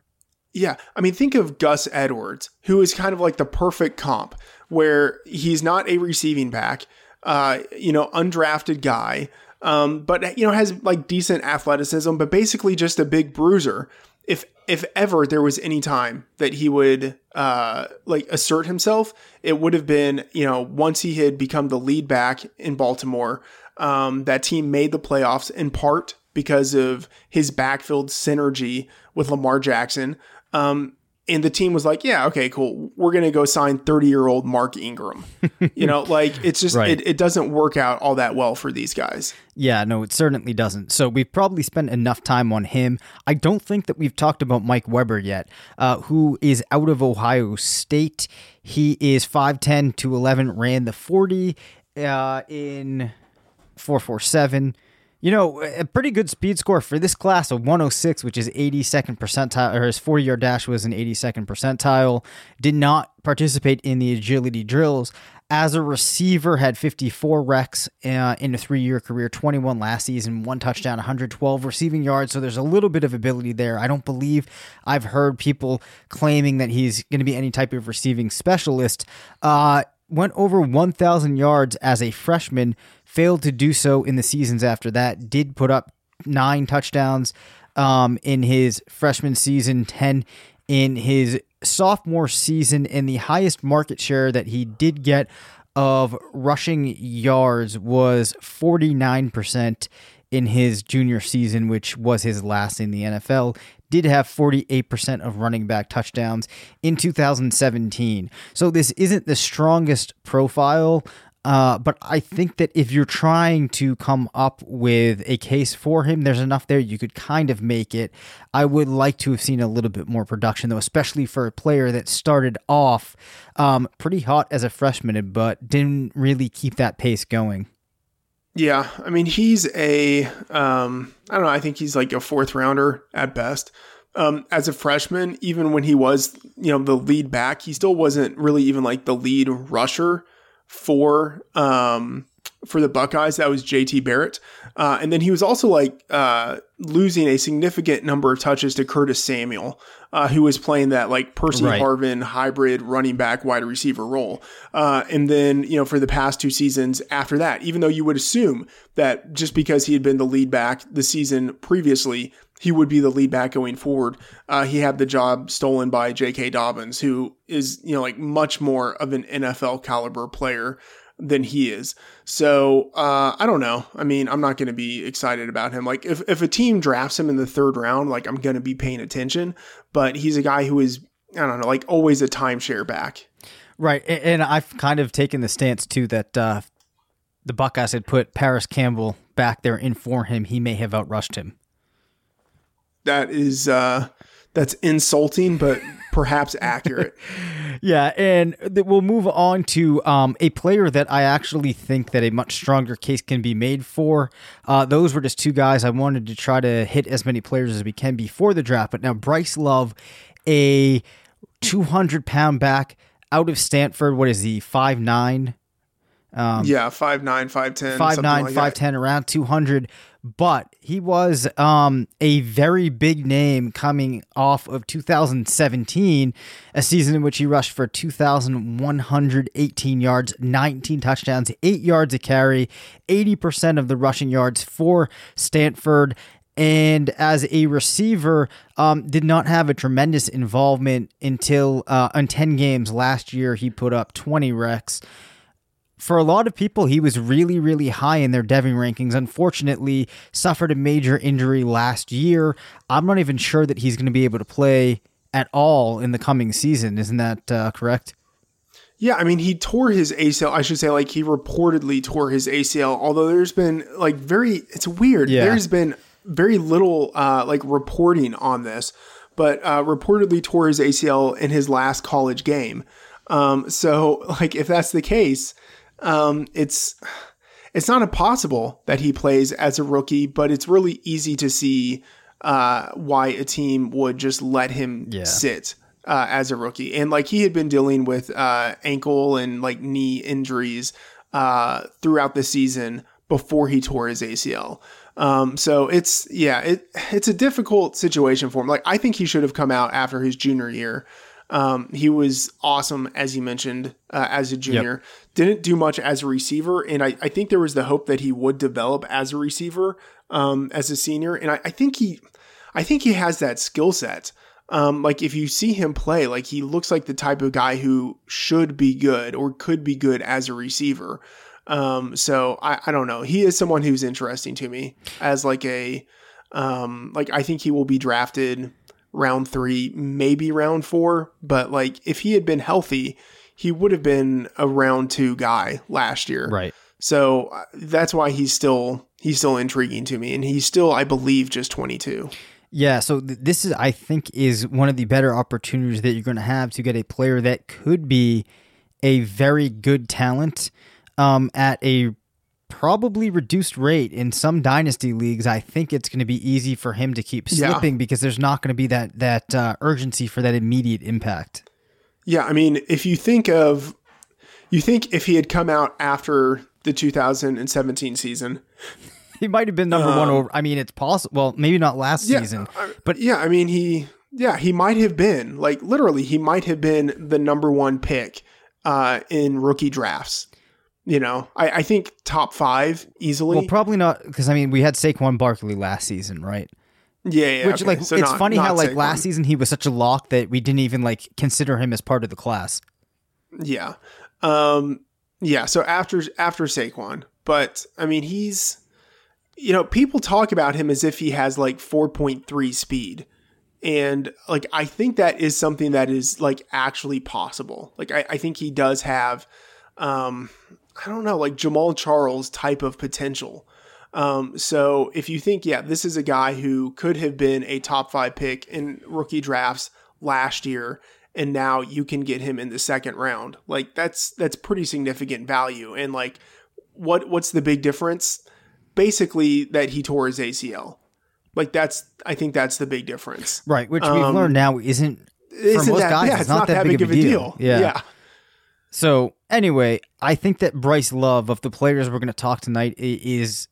Yeah, I mean, think of Gus Edwards, who is kind of like the perfect comp, where he's not a receiving back, uh, you know, undrafted guy, um, but you know has like decent athleticism, but basically just a big bruiser. If if ever there was any time that he would uh, like assert himself, it would have been you know once he had become the lead back in Baltimore. Um, that team made the playoffs in part because of his backfield synergy with Lamar Jackson. Um, and the team was like, yeah, okay, cool. We're going to go sign 30 year old Mark Ingram. you know, like it's just, Right. it, it doesn't work out all that well for these guys. Yeah, no, it certainly doesn't. So we've probably spent enough time on him. I don't think that we've talked about Mike Weber yet, uh, who is out of Ohio State. He is 5'10 to 11, ran the 40 uh, in 447. You know, a pretty good speed score for this class of 106, which is 82nd percentile, or his 40 yard dash was an 82nd percentile. Did not participate in the agility drills. As a receiver, had 54 recs uh, in a three year career, 21 last season, one touchdown, 112 receiving yards. So there's a little bit of ability there. I don't believe I've heard people claiming that he's going to be any type of receiving specialist. Uh, went over 1,000 yards as a freshman, failed to do so in the seasons after that, did put up nine touchdowns um, in his freshman season, 10 in his sophomore season, and the highest market share that he did get of rushing yards was 49% in his junior season, which was his last in the NFL. Did have 48% of running back touchdowns in 2017. So this isn't the strongest profile, uh, but I think that if you're trying to come up with a case for him, there's enough there you could kind of make it. I would like to have seen a little bit more production, though, especially for a player that started off um, pretty hot as a freshman, but didn't really keep that pace going. Yeah. I mean, he's a, um, I don't know, I think he's like a fourth rounder at best. Um, as a freshman, even when he was, you know, the lead back, he still wasn't really even like the lead rusher for um for the Buckeyes. That was JT Barrett. Uh, and then he was also like uh, losing a significant number of touches to Curtis Samuel, uh, who was playing that like Percy Right. Harvin hybrid running back wide receiver role. Uh, and then, you know, for the past two seasons after that, even though you would assume that just because he had been the lead back the season previously, he would be the lead back going forward. Uh, he had the job stolen by J.K. Dobbins, who is, you know, like much more of an NFL caliber player than he is. So uh, I don't know. I mean, I'm not going to be excited about him. Like if, if a team drafts him in the third round, like I'm going to be paying attention. But he's a guy who is I don't know, like always a timeshare back. Right, and I've kind of taken the stance too that uh, the Buckeyes had put Parris Campbell back there in for him. He may have outrushed him. That is uh, that's insulting, but perhaps accurate. Yeah, and th- we'll move on to um, a player that I actually think that a much stronger case can be made for. Uh, those were just two guys I wanted to try to hit as many players as we can before the draft. But now Bryce Love, a 200 pound back out of Stanford. What is he? Five nine. yeah, five nine, five ten, five nine, like five that. ten, around two hundred. But he was um, a very big name coming off of 2017, a season in which he rushed for 2,118 yards, 19 touchdowns, eight yards a carry, 80% of the rushing yards for Stanford. And as a receiver, um, did not have a tremendous involvement until uh, on 10 games last year. He put up 20 recs for a lot of people, he was really, really high in their Devy rankings. Unfortunately, suffered a major injury last year. I'm not even sure that he's going to be able to play at all in the coming season. Isn't that uh, correct? Yeah, I mean, he tore his ACL. I should say, like, he reportedly tore his ACL, although there's been, like, very, it's weird. Yeah. There's been very little uh, like reporting on this, but uh, reportedly tore his ACL in his last college game. Um, so, like, if that's the case, um, it's it's not impossible that he plays as a rookie, but it's really easy to see uh, why a team would just let him Yeah. sit uh, as a rookie. And like he had been dealing with uh, ankle and like knee injuries uh, throughout the season before he tore his ACL. Um, so it's yeah, it it's a difficult situation for him. Like I think he should have come out after his junior year. Um, he was awesome, as you mentioned, uh, as a junior. Didn't do much as a receiver, and I, I think there was the hope that he would develop as a receiver um, as a senior. And I, I think he, I think he has that skill set. Um, like if you see him play, like he looks like the type of guy who should be good or could be good as a receiver. Um, so I, I don't know. He is someone who's interesting to me as like a, um, like I think he will be drafted round three, maybe round four. But like if he had been healthy, he would have been a round two guy last year. Right. So uh, that's why he's still he's still intriguing to me, and he's still, I believe, just 22. Yeah, so th- this is, I think, is one of the better opportunities that you're going to have to get a player that could be a very good talent um, at a probably reduced rate in some dynasty leagues. I think it's going to be easy for him to keep Yeah. because there's not going to be that that uh, urgency for that immediate impact. Yeah, I mean, if you think of, you think if he had come out after the 2017 season, He might have been number one over. I mean, it's possible. Well, maybe not last Um, yeah, season, but yeah, I mean, he, yeah, he might have been like literally, he might have been the number one pick uh, in rookie drafts. You know, I, I think top five easily. well, probably not because I mean, we had Saquon Barkley last season, right? yeah, yeah. Which okay, like so it's not- funny how like Saquon. last season he was such a lock that we didn't even like consider him as part of the class. Yeah. Um yeah, so after after Saquon, but I mean he's you know, people talk about him as if he has like 4.3 speed. And like I think that is something that is like actually possible. Like I, I think he does have um I don't know, like Jamaal Charles type of potential. Um, so if you think, yeah, this is a guy who could have been a top five pick in rookie drafts last year, and now you can get him in the second round, like that's that's pretty significant value. And like, what what's the big difference? Basically, that he tore his ACL. Like that's I think that's the big difference. Right, which we've Um, learned now isn't for Isn't most that- guys yeah, it's, not, that big, of a deal. Yeah. yeah. So anyway, I think that Bryce Love of the players we're going to talk tonight is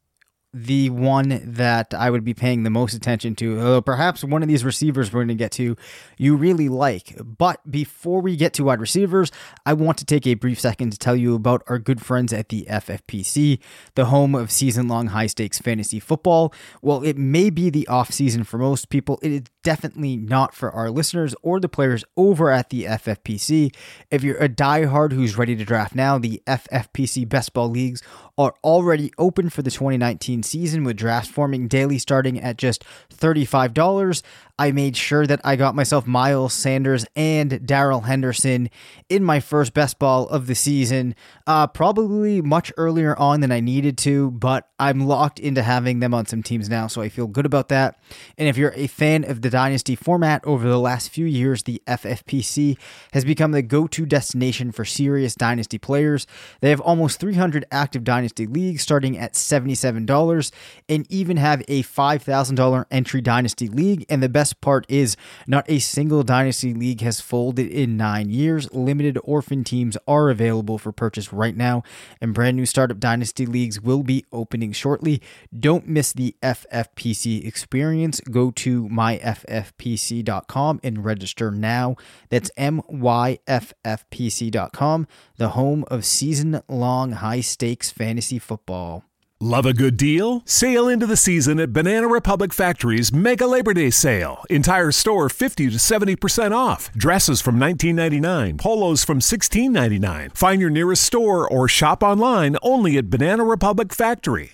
the one that I would be paying the most attention to. Uh, perhaps one of these receivers we're going to get to you really like. But before we get to wide receivers, I want to take a brief second to tell you about our good friends at the FFPC, the home of season long high stakes fantasy football. Well, it may be the off season for most people. It is definitely not for our listeners or the players over at the FFPC. If you're a diehard who's ready to draft now, the FFPC Best Ball Leagues are already open for the 2019 season with drafts forming daily starting at just $35. I made sure that I got myself Miles Sanders and Darrell Henderson in my first best ball of the season, uh, probably much earlier on than I needed to, but I'm locked into having them on some teams now, so I feel good about that. And if you're a fan of the Dynasty format over the last few years, the FFPC has become the go to destination for serious Dynasty players. They have almost 300 active Dynasty leagues starting at $77 and even have a $5,000 entry Dynasty league. And the best part is not a single Dynasty league has folded in nine years. Limited orphan teams are available for purchase right now, and brand new startup Dynasty leagues will be opening shortly. Don't miss the FFPC experience. Go to myffpc.com and register now. That's myffpc.com, the home of season long high stakes fantasy football. Love a good deal? Sail into the season at Banana Republic Factory's Mega Labor Day Sale. Entire store 50 to 70% off. Dresses from $19.99, polos from $16.99. Find your nearest store or shop online only at Banana Republic Factory.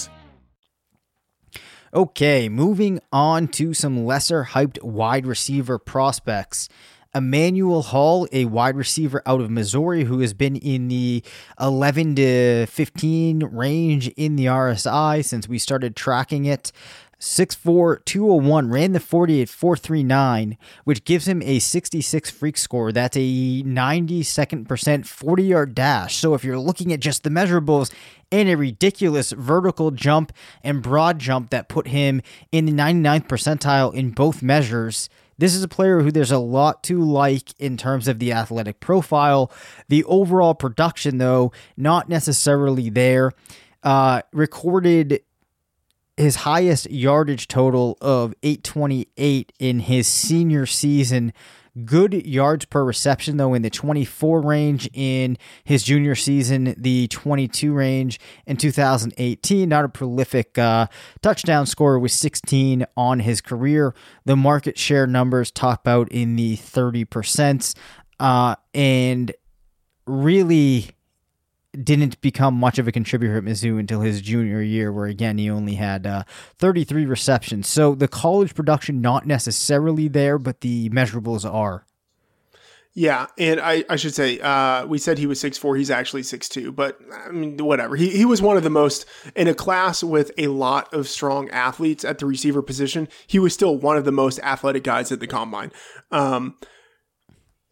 Okay, moving on to some lesser hyped wide receiver prospects. Emanuel Hall, a wide receiver out of Missouri who has been in the 11 to 15 range in the RSI since we started tracking it. 6'4, 201, ran the 40 at 439, which gives him a 66 freak score. That's a 92nd percent 40 yard dash. So if you're looking at just the measurables and a ridiculous vertical jump and broad jump that put him in the 99th percentile in both measures, this is a player who there's a lot to like in terms of the athletic profile. The overall production, though, not necessarily there. Uh, recorded his highest yardage total of 828 in his senior season. Good yards per reception, though, in the 24 range in his junior season, the 22 range in 2018. Not a prolific uh, touchdown scorer with 16 on his career. The market share numbers top out in the 30%. Uh, and really didn't become much of a contributor at Mizzou until his junior year, where again he only had uh, 33 receptions. So the college production not necessarily there, but the measurables are. Yeah, and I, I should say, uh, we said he was six four. He's actually six two, but I mean, whatever. He, he was one of the most, in a class with a lot of strong athletes at the receiver position, he was still one of the most athletic guys at the combine. Um,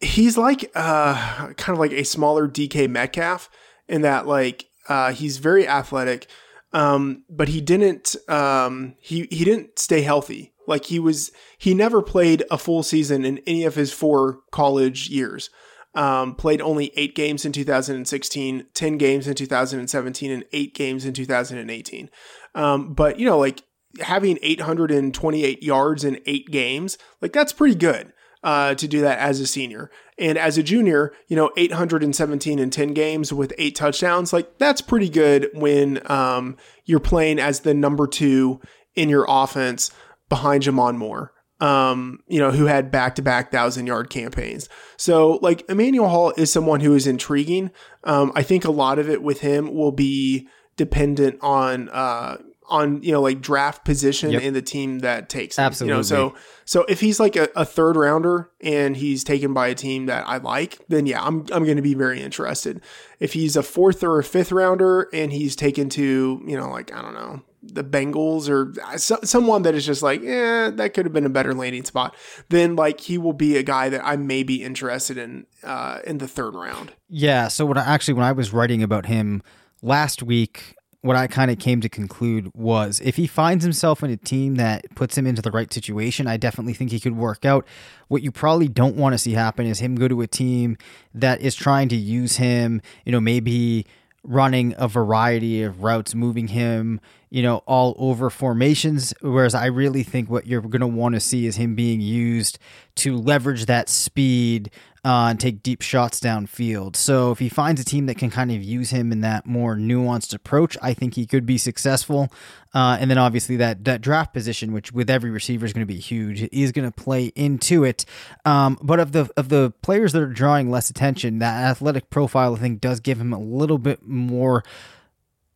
he's like, uh, kind of like a smaller DK Metcalf in that like uh, he's very athletic, um, but he didn't um, he he didn't stay healthy. Like he was he never played a full season in any of his four college years. Um, played only eight games in 2016, 10 games in 2017, and eight games in 2018. Um, but you know, like having 828 yards in eight games, like that's pretty good uh, to do that as a senior. And as a junior, you know, 817 in 10 games with eight touchdowns, like that's pretty good when um, you're playing as the number two in your offense behind J'Mon Moore. Um, you know, who had back to back thousand yard campaigns. So, like, Emanuel Hall is someone who is intriguing. Um, I think a lot of it with him will be dependent on, uh, on you know like draft position Yep. in the team that takes him. Absolutely. You know, so so if he's like a, a third rounder and he's taken by a team that I like, then yeah, I'm I'm going to be very interested. If he's a fourth or a fifth rounder and he's taken to you know like I don't know the Bengals or so, someone that is just like, yeah, that could have been a better landing spot. Then like he will be a guy that I may be interested in uh, in the third round. Yeah. So what I actually when I was writing about him last week, what I kind of came to conclude was if he finds himself in a team that puts him into the right situation, I definitely think he could work out. What you probably don't want to see happen is him go to a team that is trying to use him, you know, maybe running a variety of routes, moving him, you know, all over formations. Whereas I really think what you're going to want to see is him being used to leverage that speed uh, and take deep shots downfield. So if he finds a team that can kind of use him in that more nuanced approach, I think he could be successful. Uh, and then obviously that that draft position, which with every receiver is going to be huge, is going to play into it. Um, but of the of the players that are drawing less attention, that athletic profile I think does give him a little bit more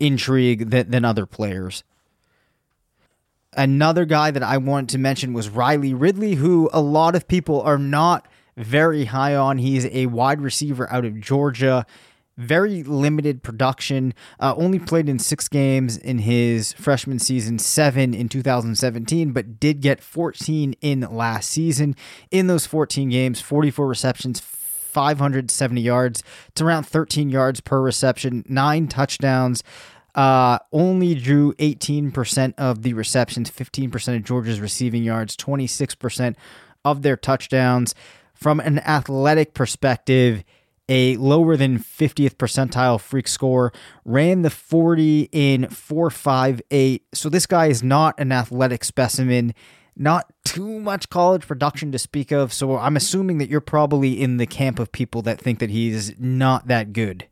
intrigue than, than other players. Another guy that I wanted to mention was Riley Ridley, who a lot of people are not very high on. He's a wide receiver out of Georgia. Very limited production. Uh, only played in six games in his freshman season, seven in 2017, but did get 14 in last season. In those 14 games, 44 receptions, 570 yards. It's around 13 yards per reception, nine touchdowns. Uh, only drew 18% of the receptions, 15% of Georgia's receiving yards, 26% of their touchdowns. From an athletic perspective, a lower than 50th percentile freak score, ran the 40 in 4.58. So this guy is not an athletic specimen, not too much college production to speak of. So I'm assuming that you're probably in the camp of people that think that he's not that good.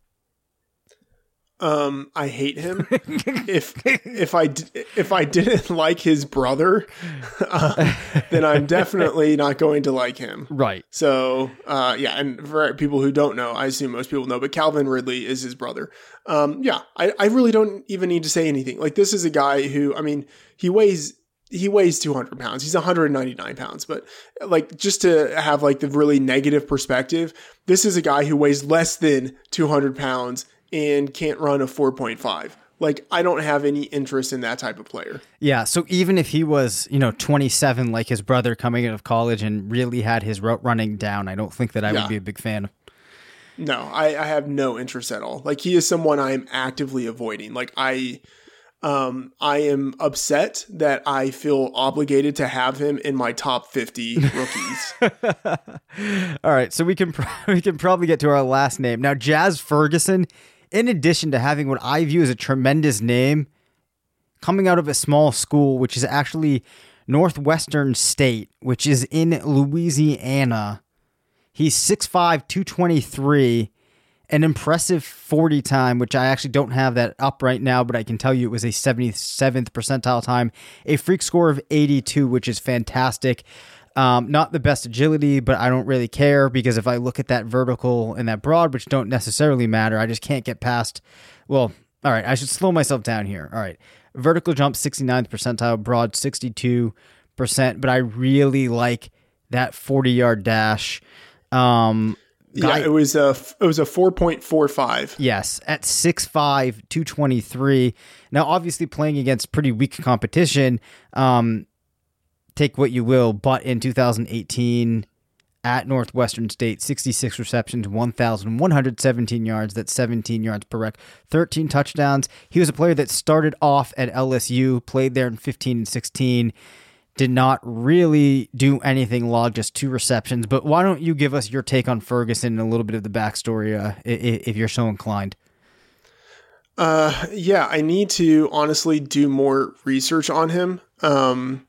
Um, I hate him. if if I if I didn't like his brother, uh, then I'm definitely not going to like him. Right. So, uh, yeah, and for people who don't know, I assume most people know, but Calvin Ridley is his brother. Um, yeah, I, I really don't even need to say anything. Like this is a guy who, I mean, he weighs he weighs 200 pounds. He's 199 pounds, but like just to have like the really negative perspective, this is a guy who weighs less than 200 pounds and can't run a 4.5. Like I don't have any interest in that type of player. Yeah, so even if he was, you know, 27 like his brother coming out of college and really had his route running down, I don't think that I yeah. would be a big fan. No, I, I have no interest at all. Like he is someone I am actively avoiding. Like I um, I am upset that I feel obligated to have him in my top 50 rookies. All right, so we can we can probably get to our last name. Now Jazz Ferguson in addition to having what I view as a tremendous name, coming out of a small school, which is actually Northwestern State, which is in Louisiana. He's 6'5, 223, an impressive 40 time, which I actually don't have that up right now, but I can tell you it was a 77th percentile time, a freak score of 82, which is fantastic. Um, not the best agility, but I don't really care because if I look at that vertical and that broad, which don't necessarily matter, I just can't get past. Well, all right, I should slow myself down here. All right, vertical jump 69th percentile, broad 62%, but I really like that 40 yard dash. Um, Guy, yeah, it was a it was a four point four five. Yes, at 6'5", 223. Now, obviously, playing against pretty weak competition, um, take what you will, but in 2018 at Northwestern State, 66 receptions, 1,117 yards. That's 17 yards per rec, 13 touchdowns. He was a player that started off at LSU, played there in 15 and 16, did not really do anything, log just two receptions. But why don't you give us your take on Ferguson and a little bit of the backstory uh, if you're so inclined? Uh, yeah, I need to honestly do more research on him. Um,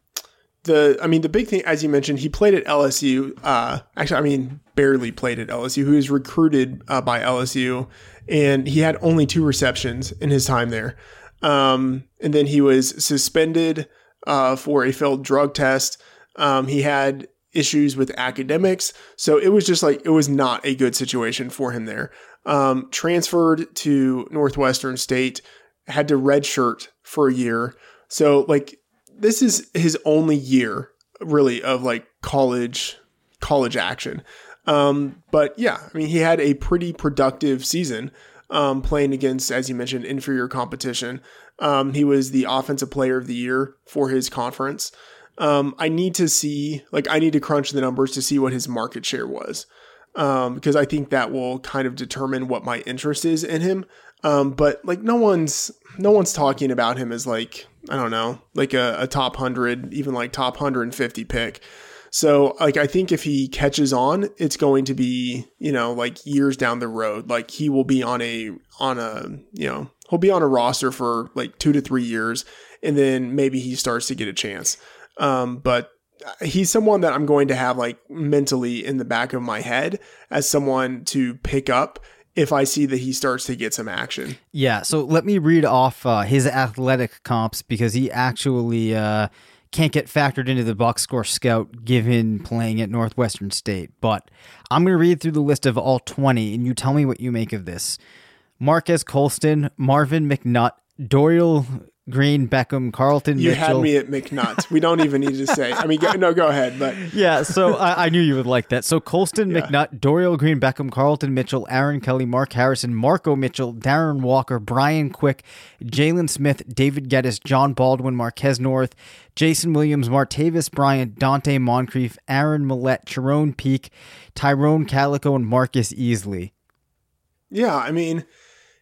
the I mean the big thing as you mentioned he played at LSU uh actually I mean barely played at LSU who was recruited uh, by LSU and he had only two receptions in his time there um and then he was suspended uh for a failed drug test um he had issues with academics so it was just like it was not a good situation for him there um transferred to Northwestern State had to redshirt for a year so like this is his only year really of like college college action. Um, but yeah, I mean, he had a pretty productive season um, playing against, as you mentioned, inferior competition. Um, he was the offensive player of the year for his conference. Um, I need to see, like, I need to crunch the numbers to see what his market share was. Um, because I think that will kind of determine what my interest is in him. Um, but like no one's no one's talking about him as like I don't know like a, a top hundred, even like top hundred and fifty pick. So like I think if he catches on, it's going to be you know like years down the road. Like he will be on a on a you know he'll be on a roster for like two to three years, and then maybe he starts to get a chance. Um, but he's someone that I'm going to have like mentally in the back of my head as someone to pick up if I see that he starts to get some action. Yeah, so let me read off uh, his athletic comps because he actually uh, can't get factored into the box score scout given playing at Northwestern State. But I'm going to read through the list of all 20 and you tell me what you make of this. Marques Colston, Marvin McNutt, Dorial Green, Beckham, Carlton. You Mitchell. had me at McNutt. We don't even need to say. I mean, go, no, go ahead. But yeah, so I, I, knew you would like that. So Colston, yeah. McNutt, Dorial Green, Beckham, Carlton Mitchell, Aaron Kelly, Mark Harrison, Marco Mitchell, Darren Walker, Brian Quick, Jalen Smith, David Geddes, Jon Baldwin, Marquez North, Jason Williams, Martavis Bryant, Donte Moncrief, Aaron Mellette, Cherone Peak, Tyrone Calico, and Marcus Easley. Yeah, I mean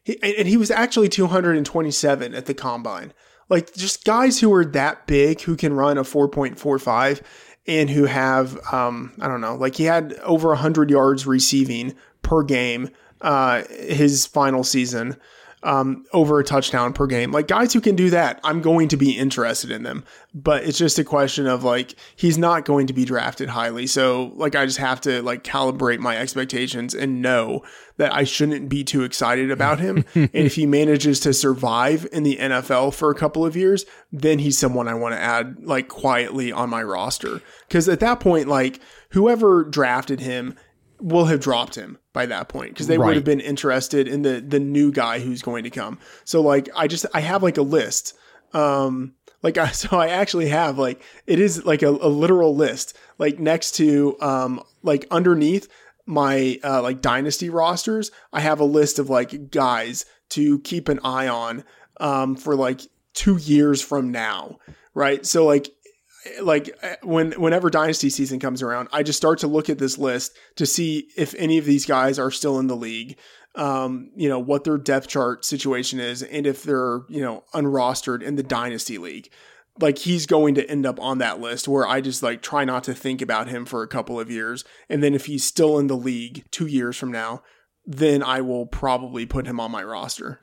he, and he was actually 227 at the combine. Like just guys who are that big who can run a 4.45 and who have um, I don't know, like he had over hundred yards receiving per game uh, his final season um, over a touchdown per game. Like guys who can do that, I'm going to be interested in them. But it's just a question of like he's not going to be drafted highly. So like I just have to like calibrate my expectations and know that I shouldn't be too excited about him. and if he manages to survive in the NFL for a couple of years, then he's someone I want to add like quietly on my roster. Cause at that point, like whoever drafted him will have dropped him by that point because they Right. would have been interested in the the new guy who's going to come. So like I just I have like a list. Um like I so I actually have like it is like a, a literal list like next to um like underneath my uh like dynasty rosters I have a list of like guys to keep an eye on um for like 2 years from now right so like like uh, when whenever dynasty season comes around i just start to look at this list to see if any of these guys are still in the league um you know what their depth chart situation is and if they're you know unrostered in the dynasty league. Like he's going to end up on that list where i just like try not to think about him for a couple of years. And then if he's still in the league 2 years from now then i will probably put him on my roster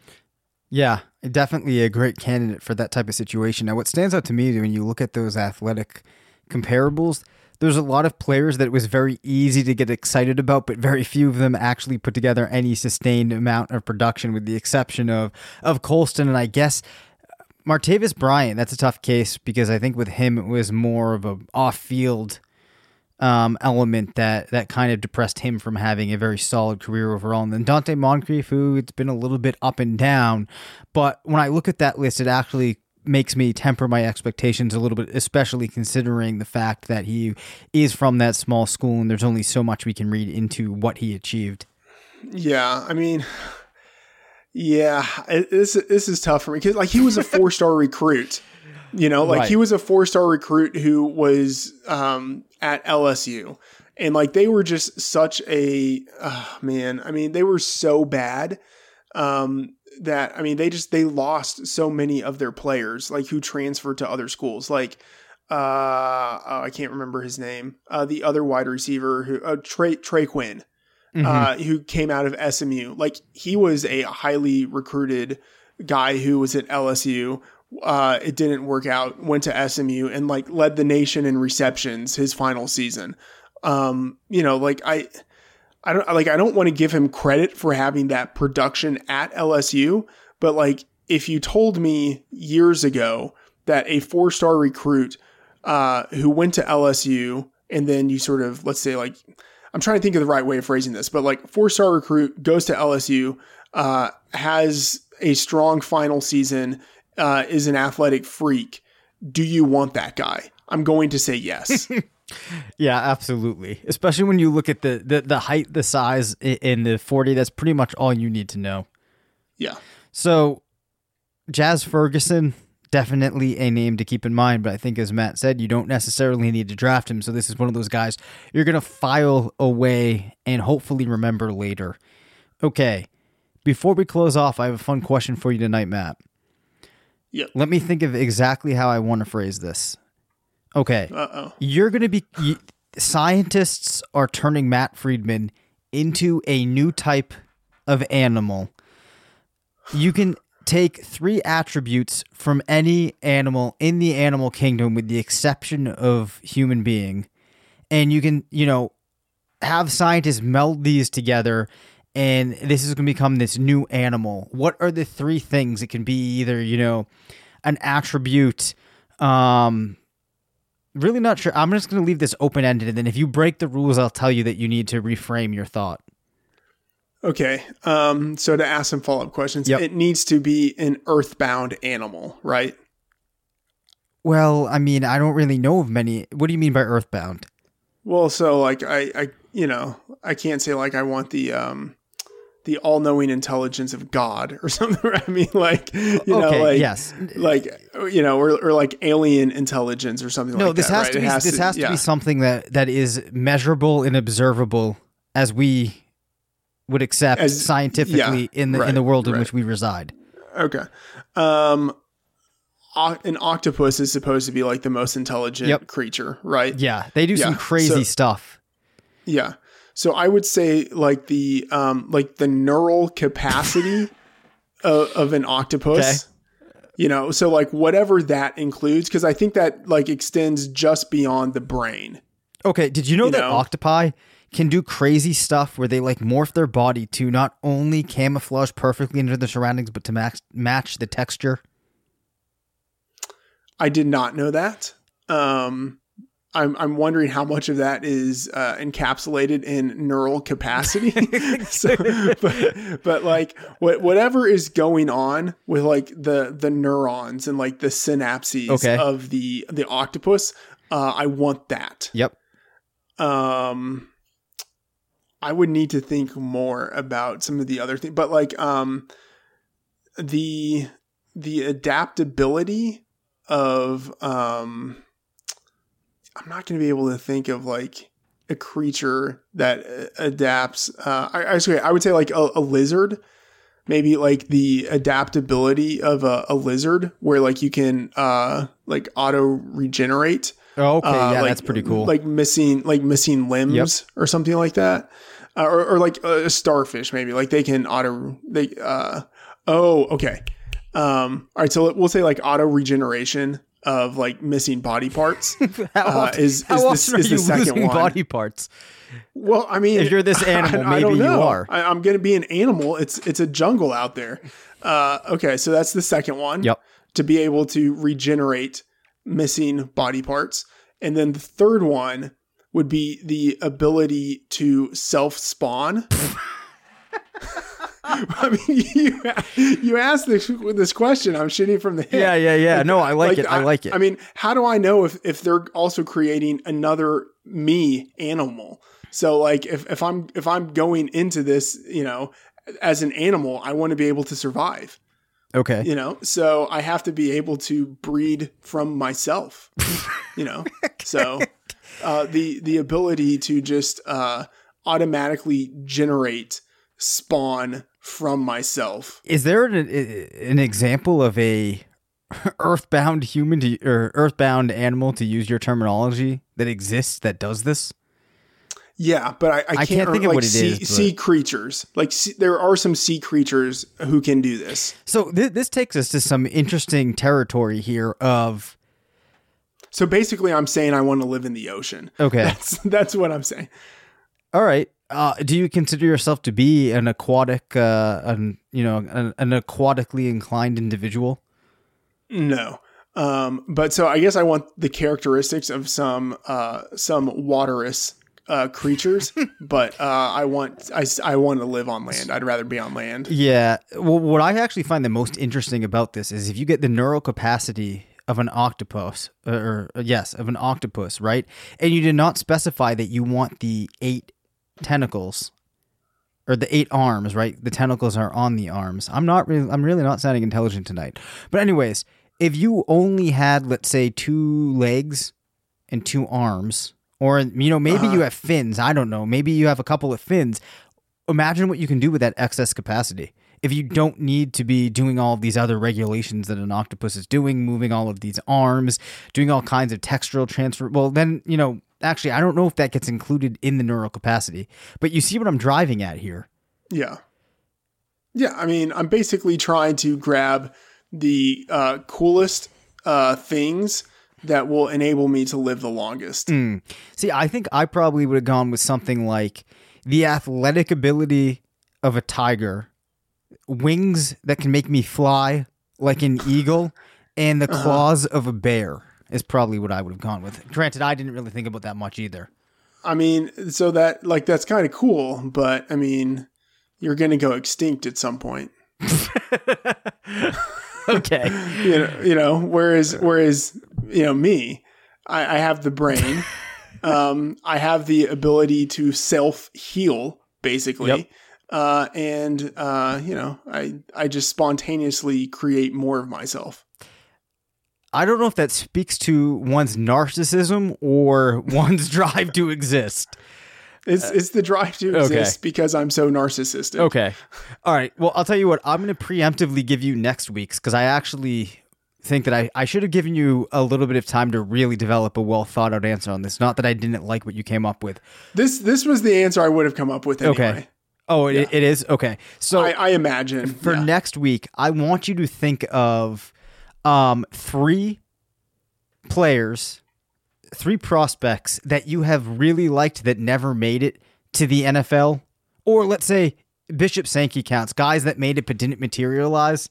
Yeah, definitely a great candidate for that type of situation. Now, what stands out to me when you look at those athletic comparables, there's a lot of players that it was very easy to get excited about, but very few of them actually put together any sustained amount of production, with the exception of of Colston and I guess Martavis Bryant. That's a tough case because I think with him it was more of a off field um, element that that kind of depressed him from having a very solid career overall. And then Donte Moncrief, who it's been a little bit up and down, but when I look at that list, it actually makes me temper my expectations a little bit, especially considering the fact that he is from that small school and there's only so much we can read into what he achieved. Yeah, I mean, yeah, this this is tough for me because like he was a four star recruit, you know, like he was a four star recruit who was um, at LSU, and like they were just such a uh, man. I mean, they were so bad um, that I mean they just they lost so many of their players like who transferred to other schools like. Uh, oh, I can't remember his name. Uh, the other wide receiver who, uh, Trey Trey Quinn uh, who came out of SMU. Like he was a highly recruited guy who was at LSU. Uh, it didn't work out. Went to SMU and like led the nation in receptions his final season. Um, you know, like I, I don't like I don't want to give him credit for having that production at LSU, but like if you told me years ago that a four star recruit uh, who went to LSU and then you sort of let's say like I'm trying to think of the right way of phrasing this, but like four star recruit goes to LSU, uh, has a strong final season, uh, is an athletic freak. Do you want that guy? I'm going to say yes. Yeah, absolutely. Especially when you look at the, the, the height, the size in the 40, that's pretty much all you need to know. yeah. So, Jazz Ferguson, definitely a name to keep in mind, but I think, as Matt said, you don't necessarily need to draft him. So, this is one of those guys you're going to file away and hopefully remember later. Okay, before we close off, I have a fun question for you tonight, Matt. Yep. Let me think of exactly how I want to phrase this. Okay. Uh oh. You're going to be. y scientists are turning Matt Freedman into a new type of animal. You can take three attributes from any animal in the animal kingdom, with the exception of human being, and you can, you know, have scientists meld these together. And this is going to become this new animal. What are the three things? It can be either, you know, an attribute, um, really not sure. I'm just going to leave this open ended, and then if you break the rules, I'll tell you that you need to reframe your thought. Okay. Um, so to ask some follow up questions, Yep. it needs to be an earthbound animal, right? Well, I mean, I don't really know of many. What do you mean by earthbound? Well, so like I, I, you know, I can't say like I want the um, the all knowing intelligence of God or something. I mean, like you know, Okay, like yes. like you know, or, or like alien intelligence or something. No, like this that, has right? to be this has to yeah. be something that that is measurable and observable as we would accept As- scientifically yeah, in the right, in the world in right. which we reside. Okay. Um, an octopus is supposed to be like the most intelligent Yep. creature, right? Yeah, they do some crazy so- stuff. Yeah. So I would say like the um like the neural capacity of, of an octopus. You know, so like whatever that includes, because I think that like extends just beyond the brain. Okay, did you know You that know? octopi can do crazy stuff where they like morph their body to not only camouflage perfectly into the surroundings, but to match match the texture? I did not know that. Um, I'm I'm wondering how much of that is uh, encapsulated in neural capacity. so, but, but like what whatever is going on with like the the neurons and like the synapses Okay. of the the octopus, uh, I want that. Yep. Um, I would need to think more about some of the other things, but like um, the the adaptability of um, I'm not going to be able to think of like a creature that uh, adapts. Uh, I, I, sorry, I would say like a, a lizard. Maybe like the adaptability of a, a lizard, where like you can uh like auto regenerate. Oh, okay, Uh, yeah, like- that's pretty cool. Like missing, like missing limbs or something like that, uh, or, or like a starfish, maybe like they can auto. They uh oh okay. Um, all right, so we'll say like auto regeneration of like missing body parts. how uh, often, is- how is often this- are is the you second losing one. body parts? Well, I mean, If you're this animal, maybe don't you are. I, I'm going to be an animal. It's it's a jungle out there. Uh, okay, so that's the second one. Yep. To be able to regenerate missing body parts, and then the third one would be the ability to self spawn. I mean, you you asked this this question. I'm shooting from the hip. Yeah, yeah, yeah. No, I like, it. I, like it. I mean, how do I know if if they're also creating another me animal? So like if if I'm if I'm going into this, you know, as an animal, I want to be able to survive, okay. you know? So I have to be able to breed from myself. you know. So uh the the ability to just uh automatically generate spawn from myself. Is there an, an example of a earthbound human to, or earthbound animal, to use your terminology, that exists that does this? Yeah, but I, I can't, can't think of like what it sea, is, but- sea creatures. Like sea, there are some sea creatures who can do this. So th- this takes us to some interesting territory here of So basically, I'm saying I want to live in the ocean. okay. That's that's what I'm saying. All right. Uh, do you consider yourself to be an aquatic, uh, an you know, an, an aquatically inclined individual? No. Um, but so I guess I want the characteristics of some uh, some waterous uh, creatures, but uh, I want I, I want to live on land. I'd rather be on land. Yeah. Well, what I actually find the most interesting about this is if you get the neural capacity of an octopus, or, or yes, of an octopus, right? And you did not specify that you want the eight tentacles or the eight arms, right? The tentacles are on the arms. I'm not really, I'm really not sounding intelligent tonight. But anyways, if you only had, let's say, two legs and two arms, or you know, maybe you uh-huh. have fins. I don't know. Maybe you have a couple of fins. Imagine what you can do with that excess capacity. If you don't need to be doing all of these other regulations that an octopus is doing, moving all of these arms, doing all kinds of textural transfer, well, then, you know, actually, I don't know if that gets included in the neural capacity, but you see what I'm driving at here. Yeah. Yeah, I mean, I'm basically trying to grab the uh, coolest uh, things that will enable me to live the longest. See, I think I probably would have gone with something like the athletic ability of a tiger, wings that can make me fly like an eagle, and the claws of a bear is probably what I would have gone with. Granted, I didn't really think about that much either. I mean, so that like that's kind of cool, but I mean, you're going to go extinct at some point. Okay. You know, you know whereas whereas you know me, I, I have the brain. um, I have the ability to self heal, basically. Yep. Uh, and uh, you know, I I just spontaneously create more of myself. I don't know if that speaks to one's narcissism or one's drive to exist. It's it's the drive to Uh, okay. exist because I'm so narcissistic. Okay. All right. Well, I'll tell you what. I'm going to preemptively give you next week's because I actually think that I, I should have given you a little bit of time to really develop a well thought out answer on this. Not that I didn't like what you came up with. This this was the answer I would have come up with anyway. Okay. Oh, it, it is okay. So I, I imagine for yeah. next week, I want you to think of um, three players, three prospects that you have really liked that never made it to the NFL, or let's say Bishop Sankey counts, guys that made it but didn't materialize.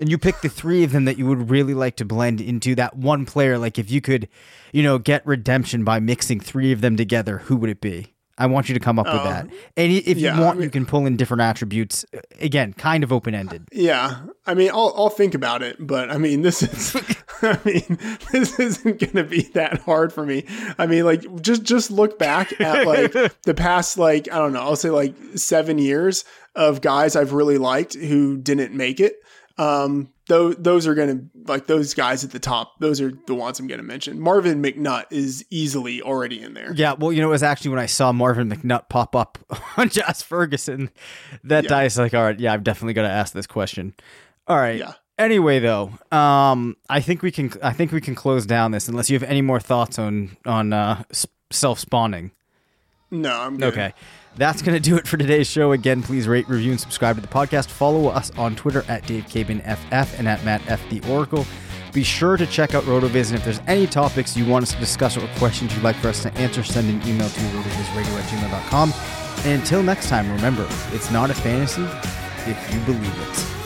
And you pick the three of them that you would really like to blend into that one player. Like if you could, you know, get redemption by mixing three of them together, who would it be? I want you to come up with that. And if yeah, you want, I mean- you can pull in different attributes. Again, kind of open ended. Yeah, I mean, I'll I'll think about it, but I mean, this is, I mean, this isn't gonna be that hard for me. I mean, like just just look back at like the past, like I don't know, I'll say like seven years of guys I've really liked who didn't make it. Um, those those are gonna like those guys at the top. Those are the ones I'm gonna mention. Marvin McNutt is easily already in there. Yeah, well, you know, it was actually when I saw Marvin McNutt pop up on Josh Ferguson that Yeah. I was like, all right, yeah, I'm definitely going to ask this question. All right. Yeah. Anyway, though, um, I think we can. I think we can close down this unless you have any more thoughts on on uh, self spawning. No, I'm good. Okay. That's going to do it for today's show. Again, please rate, review, and subscribe to the podcast. Follow us on Twitter at DaveCabanFF and at Matt F. The Oracle. Be sure to check out RotoViz, and if there's any topics you want us to discuss or questions you'd like for us to answer, send an email to rotovizradio at gmail.com. And until next time, remember, it's not a fantasy if you believe it.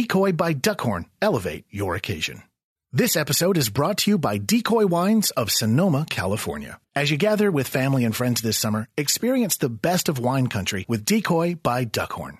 Decoy by Duckhorn elevate your occasion. This episode is brought to you by Decoy Wines of Sonoma, California. As you gather with family and friends this summer, experience the best of wine country with Decoy by Duckhorn.